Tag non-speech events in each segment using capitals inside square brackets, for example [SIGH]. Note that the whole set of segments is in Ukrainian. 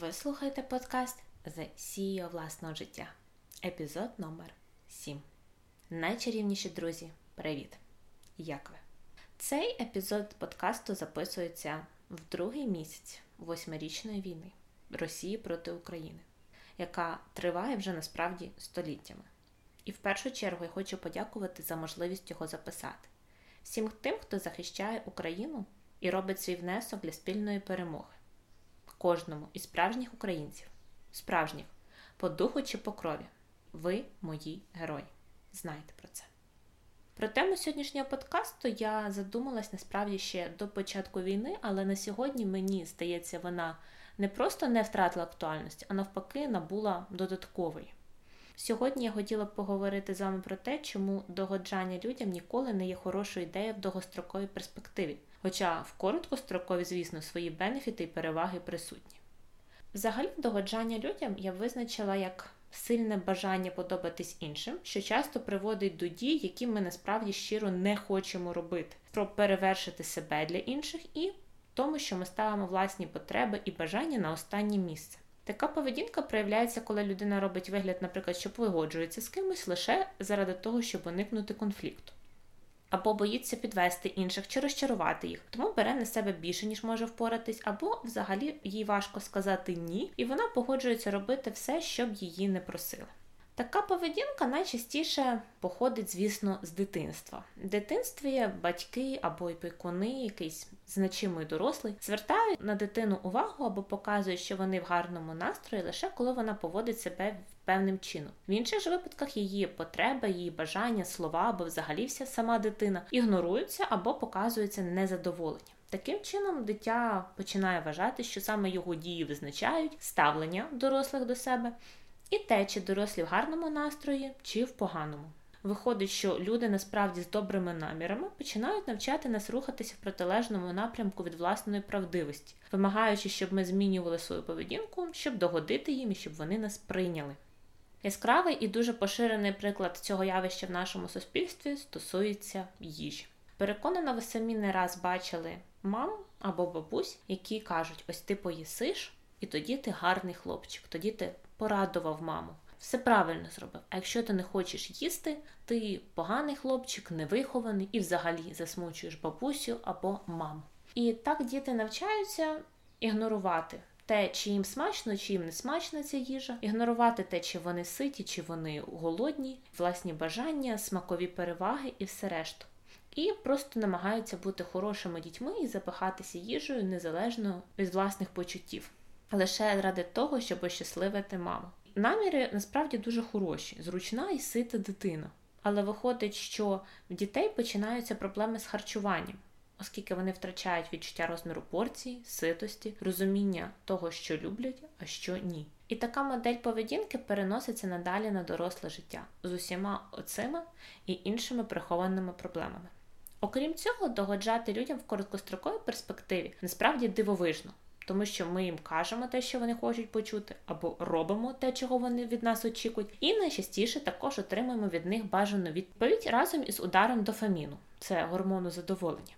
Ви слухаєте подкаст The CEO власного життя, епізод номер 7. Найчарівніші друзі, привіт! Як ви? Цей епізод подкасту записується в другий місяць восьмирічної війни Росії проти України, яка триває вже насправді століттями. І в першу чергу я хочу подякувати за можливість його записати. Всім тим, хто захищає Україну і робить свій внесок для спільної перемоги кожному із справжніх українців, справжніх, по духу чи по крові. Ви мої герої. Знаєте про це. Про тему сьогоднішнього подкасту я задумалась насправді ще до початку війни, але на сьогодні мені здається, вона не просто не втратила актуальності, а навпаки, набула додаткової. Сьогодні я хотіла б поговорити з вами про те, чому догоджання людям ніколи не є хорошою ідеєю в довгостроковій перспективі, хоча в короткострокові, звісно, свої бенефіти і переваги присутні. Взагалі, догоджання людям я визначила як сильне бажання подобатись іншим, що часто приводить до дій, які ми насправді щиро не хочемо робити, про перевершити себе для інших і тому, що ми ставимо власні потреби і бажання на останнє місце. Така поведінка проявляється, коли людина робить вигляд, наприклад, що погоджується з кимось лише заради того, щоб уникнути конфлікту. Або боїться підвести інших чи розчарувати їх, тому бере на себе більше, ніж може впоратись, або взагалі їй важко сказати ні, і вона погоджується робити все, щоб її не просили. Така поведінка найчастіше походить, звісно, з дитинства. В дитинстві батьки або опікуни, якийсь значимий дорослий, звертають на дитину увагу або показують, що вони в гарному настрої лише коли вона поводить себе певним чином. В інших ж випадках її потреба, її бажання, слова або взагалі вся сама дитина ігноруються або показується незадоволення. Таким чином, дитя починає вважати, що саме його дії визначають ставлення дорослих до себе і те, чи дорослі в гарному настрої, чи в поганому. Виходить, що люди насправді з добрими намірами починають навчати нас рухатися в протилежному напрямку від власної правдивості, вимагаючи, щоб ми змінювали свою поведінку, щоб догодити їм і щоб вони нас прийняли. Яскравий і дуже поширений приклад цього явища в нашому суспільстві стосується їжі. Переконана, ви самі не раз бачили мам або бабусь, які кажуть: ось ти поїсиш, і тоді ти гарний хлопчик, тоді ти порадував маму. Все правильно зробив. А якщо ти не хочеш їсти, ти поганий хлопчик, невихований і взагалі засмучуєш бабусю або маму. І так діти навчаються ігнорувати те, чи їм смачно, чи їм не смачна ця їжа, ігнорувати те, чи вони ситі, чи вони голодні, власні бажання, смакові переваги і все решту. І просто намагаються бути хорошими дітьми і запихатися їжею незалежно від власних почуттів лише ради того, щоб ощасливити маму. Наміри насправді дуже хороші, зручна і сита дитина. Але виходить, що в дітей починаються проблеми з харчуванням, оскільки вони втрачають відчуття розміру порцій, ситості, розуміння того, що люблять, а що ні. І така модель поведінки переноситься надалі на доросле життя з усіма оцими і іншими прихованими проблемами. Окрім цього, догоджати людям в короткостроковій перспективі насправді дивовижно тому що ми їм кажемо те, що вони хочуть почути, або робимо те, чого вони від нас очікують, і найчастіше також отримуємо від них бажану відповідь разом із ударом дофаміну, це гормону задоволення.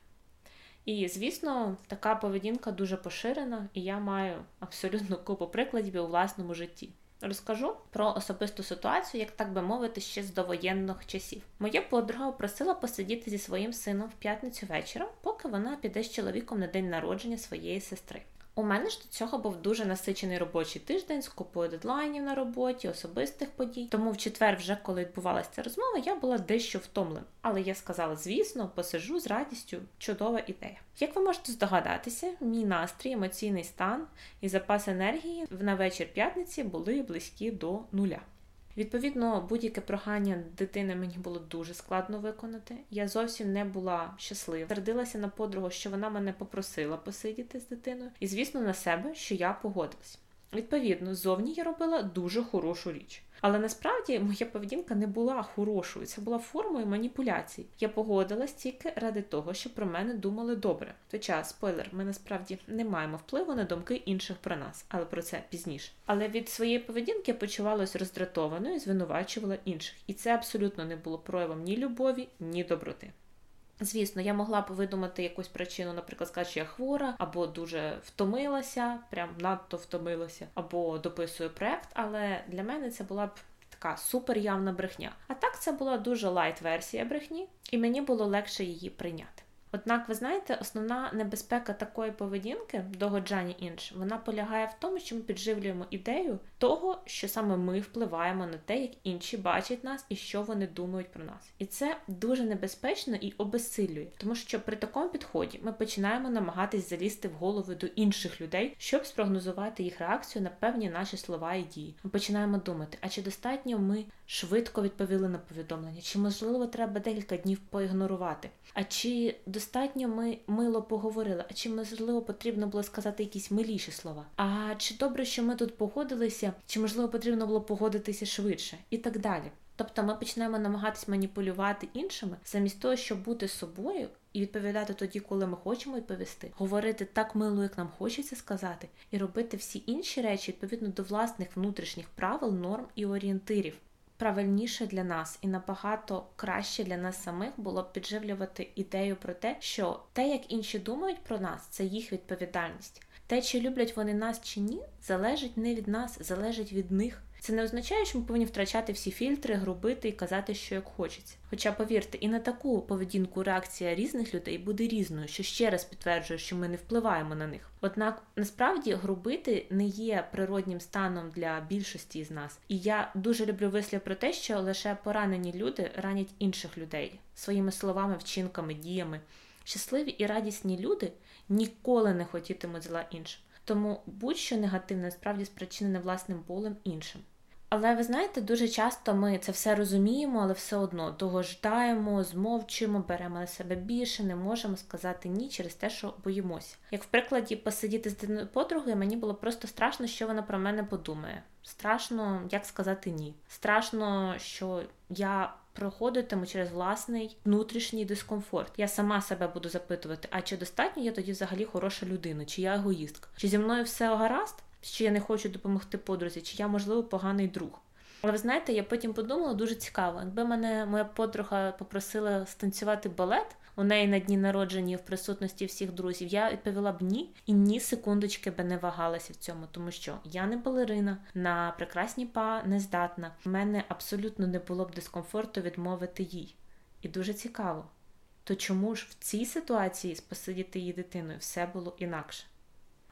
І, звісно, така поведінка дуже поширена, і я маю абсолютно купу прикладів у власному житті. Розкажу про особисту ситуацію, як так би мовити, ще з довоєнних часів. Моя подруга просила посидіти зі своїм сином в п'ятницю вечором, поки вона піде з чоловіком на день народження своєї сестри. У мене ж до цього був дуже насичений робочий тиждень з купою дедлайнів на роботі, особистих подій. Тому в четвер, вже коли відбувалася ця розмова, я була дещо втомлена. Але я сказала, звісно, посижу з радістю, чудова ідея. Як ви можете здогадатися, мій настрій, емоційний стан і запас енергії на вечір п'ятниці були близькі до нуля. Відповідно, будь-яке прохання дитини мені було дуже складно виконати. Я зовсім не була щаслива. Сердилася на подругу, що вона мене попросила посидіти з дитиною, і, звісно, на себе, що я погодилась. Відповідно, зовні я робила дуже хорошу річ. Але насправді моя поведінка не була хорошою, це була формою маніпуляцій. Я погодилась тільки ради того, щоб про мене думали добре. Хоча, спойлер, ми насправді не маємо впливу на думки інших про нас, але про це пізніше. Але від своєї поведінки я почувалася роздратованою і звинувачувала інших. І це абсолютно не було проявом ні любові, ні доброти. Звісно, я могла б видумати якусь причину, наприклад, сказати, що я хвора, або дуже втомилася, прям надто втомилася, або дописую проект, але для мене це була б така суперявна брехня. А так це була дуже light версія брехні, і мені було легше її прийняти. Однак, ви знаєте, основна небезпека такої поведінки, догоджання іншим, вона полягає в тому, що ми підживлюємо ідею того, що саме ми впливаємо на те, як інші бачать нас і що вони думають про нас. І це дуже небезпечно і обесилює, тому що при такому підході ми починаємо намагатись залізти в голови до інших людей, щоб спрогнозувати їх реакцію на певні наші слова і дії. Ми починаємо думати, а чи достатньо ми швидко відповіли на повідомлення, чи можливо треба декілька днів поігнорувати, а чи достатньо ми мило поговорили, а чи можливо потрібно було сказати якісь миліші слова? А чи добре, що ми тут погодилися, чи можливо потрібно було погодитися швидше, і так далі. Тобто ми почнемо намагатись маніпулювати іншими, замість того, щоб бути собою і відповідати тоді, коли ми хочемо відповісти, говорити так мило, як нам хочеться сказати, і робити всі інші речі відповідно до власних внутрішніх правил, норм і орієнтирів правильніше для нас і набагато краще для нас самих було б підживлювати ідею про те, що те, як інші думають про нас, це їх відповідальність. Те, чи люблять вони нас чи ні, залежить не від нас, залежить від них. Це не означає, що ми повинні втрачати всі фільтри, грубити і казати, що як хочеться. Хоча, повірте, і на таку поведінку реакція різних людей буде різною, що ще раз підтверджує, що ми не впливаємо на них. Однак насправді грубити не є природнім станом для більшості з нас. І я дуже люблю вислів про те, що лише поранені люди ранять інших людей своїми словами, вчинками, діями. Щасливі і радісні люди ніколи не хотітимуть зла іншим. Тому будь-що негативне справді спричинене власним болем іншим. Але ви знаєте, дуже часто ми це все розуміємо, але все одно догождаємо, змовчуємо, беремо на себе більше, не можемо сказати ні через те, що боїмося. Як в прикладі посидіти з подругою, мені було просто страшно, що вона про мене подумає. Страшно, як сказати ні. Страшно, що я проходитиму через власний внутрішній дискомфорт. Я сама себе буду запитувати, а чи достатньо я тоді взагалі хороша людина, чи я егоїстка? Чи зі мною все гаразд? Чи я не хочу допомогти подрузі, чи я, можливо, поганий друг. Але ви знаєте, я потім подумала дуже цікаво, якби мене моя подруга попросила станцювати балет у неї на дні народження в присутності всіх друзів, я відповіла б ні, і ні секундочки би не вагалася в цьому, тому що я не балерина, на прекрасні па не здатна. У мене абсолютно не було б дискомфорту відмовити їй. І дуже цікаво. То чому ж в цій ситуації з посидіти її дитиною все було інакше?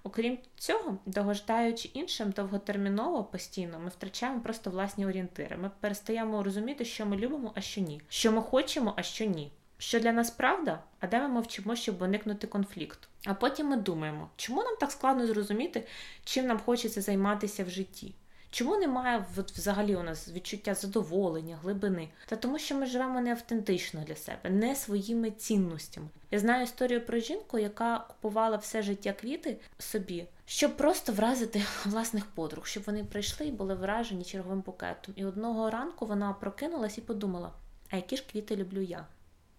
Окрім цього, догождаючи іншим довготерміново постійно, ми втрачаємо просто власні орієнтири. Ми перестаємо розуміти, що ми любимо, а що ні, що ми хочемо, а що ні. Що для нас правда, а де ми мовчимо, щоб уникнути конфлікту. А потім ми думаємо, чому нам так складно зрозуміти, чим нам хочеться займатися в житті. Чому немає взагалі у нас відчуття задоволення, глибини? Та тому, що ми живемо не автентично для себе, не своїми цінностями. Я знаю історію про жінку, яка купувала все життя квіти собі, щоб просто вразити [LAUGHS] власних подруг, щоб вони прийшли і були вражені черговим букетом. І одного ранку вона прокинулась і подумала: а які ж квіти люблю я?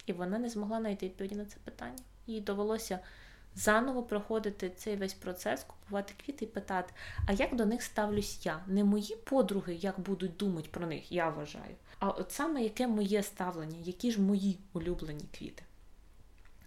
І вона не змогла знайти відповіді на це питання. Їй довелося заново проходити цей весь процес, купувати квіти і питати, а як до них ставлюсь я? Не мої подруги, як будуть думати про них, я вважаю. А от саме яке моє ставлення, які ж мої улюблені квіти.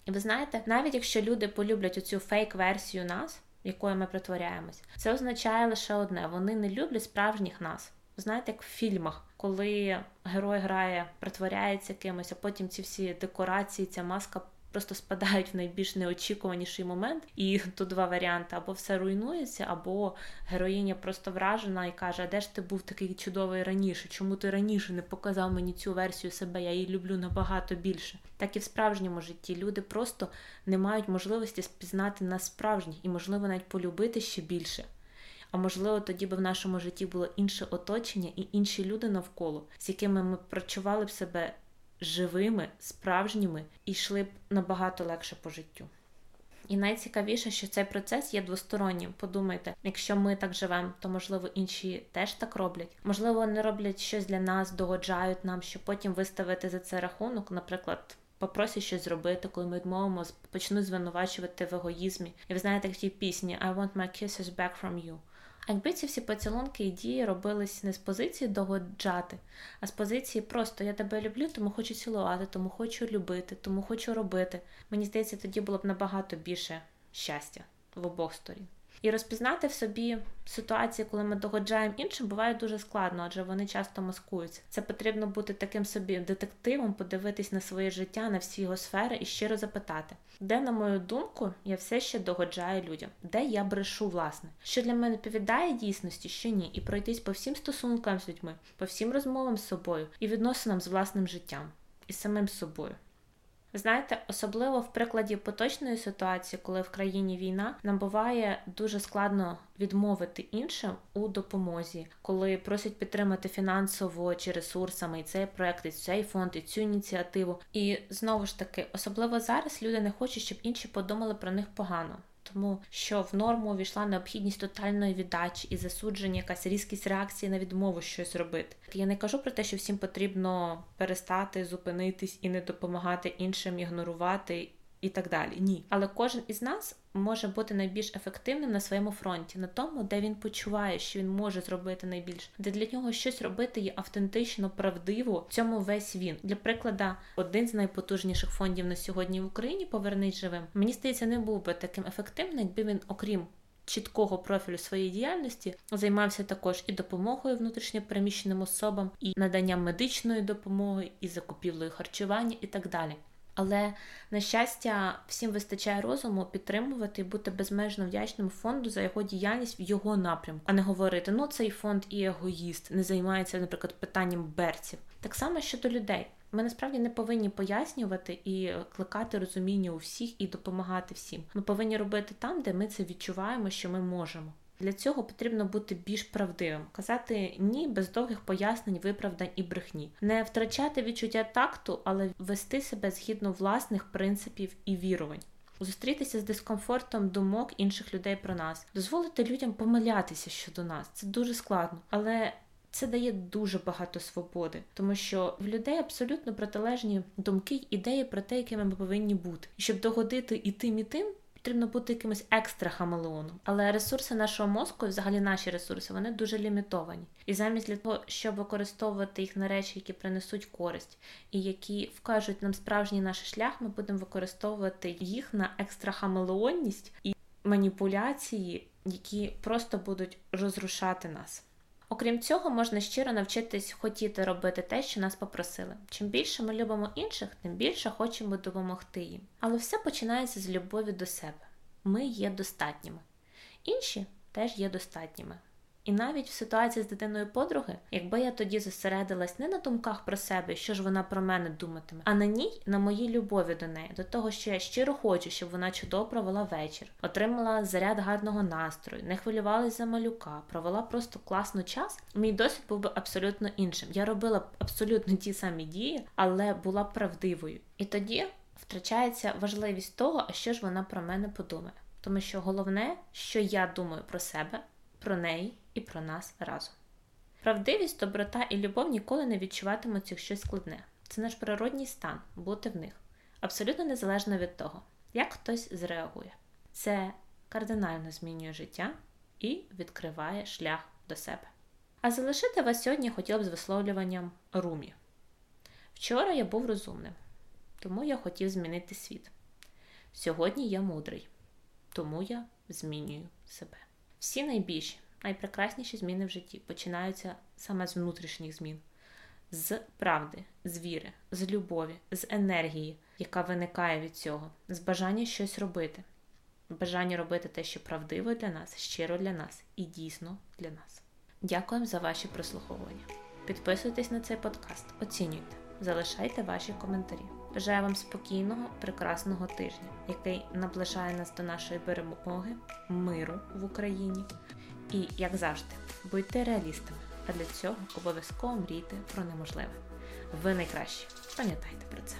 І ви знаєте, навіть якщо люди полюблять оцю фейк-версію нас, якою ми притворяємось, це означає лише одне: вони не люблять справжніх нас. Знаєте, як в фільмах, коли герой грає, притворяється кимось, а потім ці всі декорації, ця маска просто спадають в найбільш неочікуваніший момент, і тут два варіанти: або все руйнується, або героїня просто вражена і каже: а де ж ти був такий чудовий раніше? Чому ти раніше не показав мені цю версію себе? Я її люблю набагато більше. Так і в справжньому житті люди просто не мають можливості спізнати нас справжніх і, можливо, навіть полюбити ще більше. А можливо, тоді би в нашому житті було інше оточення і інші люди навколо, з якими ми прочували б себе живими, справжніми і йшли б набагато легше по життю. І найцікавіше, що цей процес є двостороннім. Подумайте, якщо ми так живемо, то можливо інші теж так роблять. Можливо, вони роблять щось для нас, догоджають нам, щоб потім виставити за це рахунок, наприклад. Попросять щось зробити, коли ми відмовимо, почнуть звинувачувати в егоїзмі. І ви знаєте, в тій пісні I want my kisses back from you. Якби ці всі поцілунки і дії робились не з позиції догоджати, а з позиції просто я тебе люблю, тому хочу цілувати, тому хочу любити, тому хочу робити. Мені здається, тоді було б набагато більше щастя в обох сторін. І розпізнати в собі ситуації, коли ми догоджаємо іншим, буває дуже складно, адже вони часто маскуються. Це потрібно бути таким собі детективом, подивитись на своє життя, на всі його сфери і щиро запитати, де, на мою думку, я все ще догоджаю людям, де я брешу, власне, що для мене відповідає дійсності, що ні, і пройтись по всім стосункам з людьми, по всім розмовам з собою і відносинам з власним життям і самим собою. Знаєте, особливо в прикладі поточної ситуації, коли в країні війна, нам буває дуже складно відмовити іншим у допомозі, коли просять підтримати фінансово чи ресурсами і цей проект, і цей фонд, і цю ініціативу. І знову ж таки, особливо зараз люди не хочуть, щоб інші подумали про них погано тому що в норму увійшла необхідність тотальної віддачі і засудження, якась різкість реакції на відмову щось робити. Я не кажу про те, що всім потрібно перестати зупинитись і не допомагати іншим ігнорувати і так далі. Ні. Але кожен із нас може бути найбільш ефективним на своєму фронті, на тому, де він почуває, що він може зробити найбільше, де для нього щось робити є автентично, правдиво. В цьому весь він. Для прикладу, один з найпотужніших фондів на сьогодні в Україні Повернись живим. Мені здається, не був би таким ефективним, якби він, окрім. Чіткого профілю своєї діяльності займався також і допомогою внутрішньопереміщеним особам, і наданням медичної допомоги, і закупівлею харчування, і так далі. Але, на щастя, всім вистачає розуму підтримувати і бути безмежно вдячним фонду за його діяльність в його напрямку, а не говорити, ну цей фонд і егоїст, не займається, наприклад, питанням берців. Так само щодо людей. Ми насправді не повинні пояснювати і кликати розуміння у всіх і допомагати всім. Ми повинні робити там, де ми це відчуваємо, що ми можемо. Для цього потрібно бути більш правдивим, казати ні без довгих пояснень, виправдань і брехні, не втрачати відчуття такту, але вести себе згідно власних принципів і вірувань. Зустрітися з дискомфортом думок інших людей про нас, дозволити людям помилятися щодо нас. Це дуже складно, але це дає дуже багато свободи, тому що в людей абсолютно протилежні думки, ідеї про те, якими ми повинні бути. І щоб догодити і тим, і тим, потрібно бути якимось екстра хамелеоном. Але ресурси нашого мозку, взагалі наші ресурси, вони дуже лімітовані. І замість для того, щоб використовувати їх на речі, які принесуть користь, і які вкажуть нам справжній наш шлях, ми будемо використовувати їх на екстрахамелеонність і маніпуляції, які просто будуть розрушати нас. Окрім цього, можна щиро навчитись хотіти робити те, що нас попросили. Чим більше ми любимо інших, тим більше хочемо допомогти їм. Але все починається з любові до себе. Ми є достатніми. Інші теж є достатніми. І навіть в ситуації з дитиною подруги, якби я тоді зосередилась не на думках про себе, що ж вона про мене думатиме, а на ній, на моїй любові до неї, до того, що я щиро хочу, щоб вона чудово провела вечір, отримала заряд гарного настрою, не хвилювалась за малюка, провела просто класно час. Мій досвід був би абсолютно іншим. Я робила абсолютно ті самі дії, але була правдивою. І тоді втрачається важливість того, а що ж вона про мене подумає. Тому що головне, що я думаю про себе, про неї і про нас разом. Правдивість, доброта і любов ніколи не відчуватимуть як щось складне. Це наш природній стан бути в них, абсолютно незалежно від того, як хтось зреагує. Це кардинально змінює життя і відкриває шлях до себе. А залишити вас сьогодні хотіла б з висловлюванням румі. Вчора я був розумним, тому я хотів змінити світ. Сьогодні я мудрий, тому я змінюю себе. Всі найбільші найпрекрасніші зміни в житті починаються саме з внутрішніх змін, з правди, з віри, з любові, з енергії, яка виникає від цього, з бажання щось робити, бажання робити те, що правдиво для нас, щиро для нас і дійсно для нас. Дякуємо за ваші прослуховування. Підписуйтесь на цей подкаст, оцінюйте, залишайте ваші коментарі. Бажаю вам спокійного, прекрасного тижня, який наближає нас до нашої перемоги, миру в Україні. І, як завжди, будьте реалістами, а для цього обов'язково мрійте про неможливе. Ви найкращі. Пам'ятайте про це.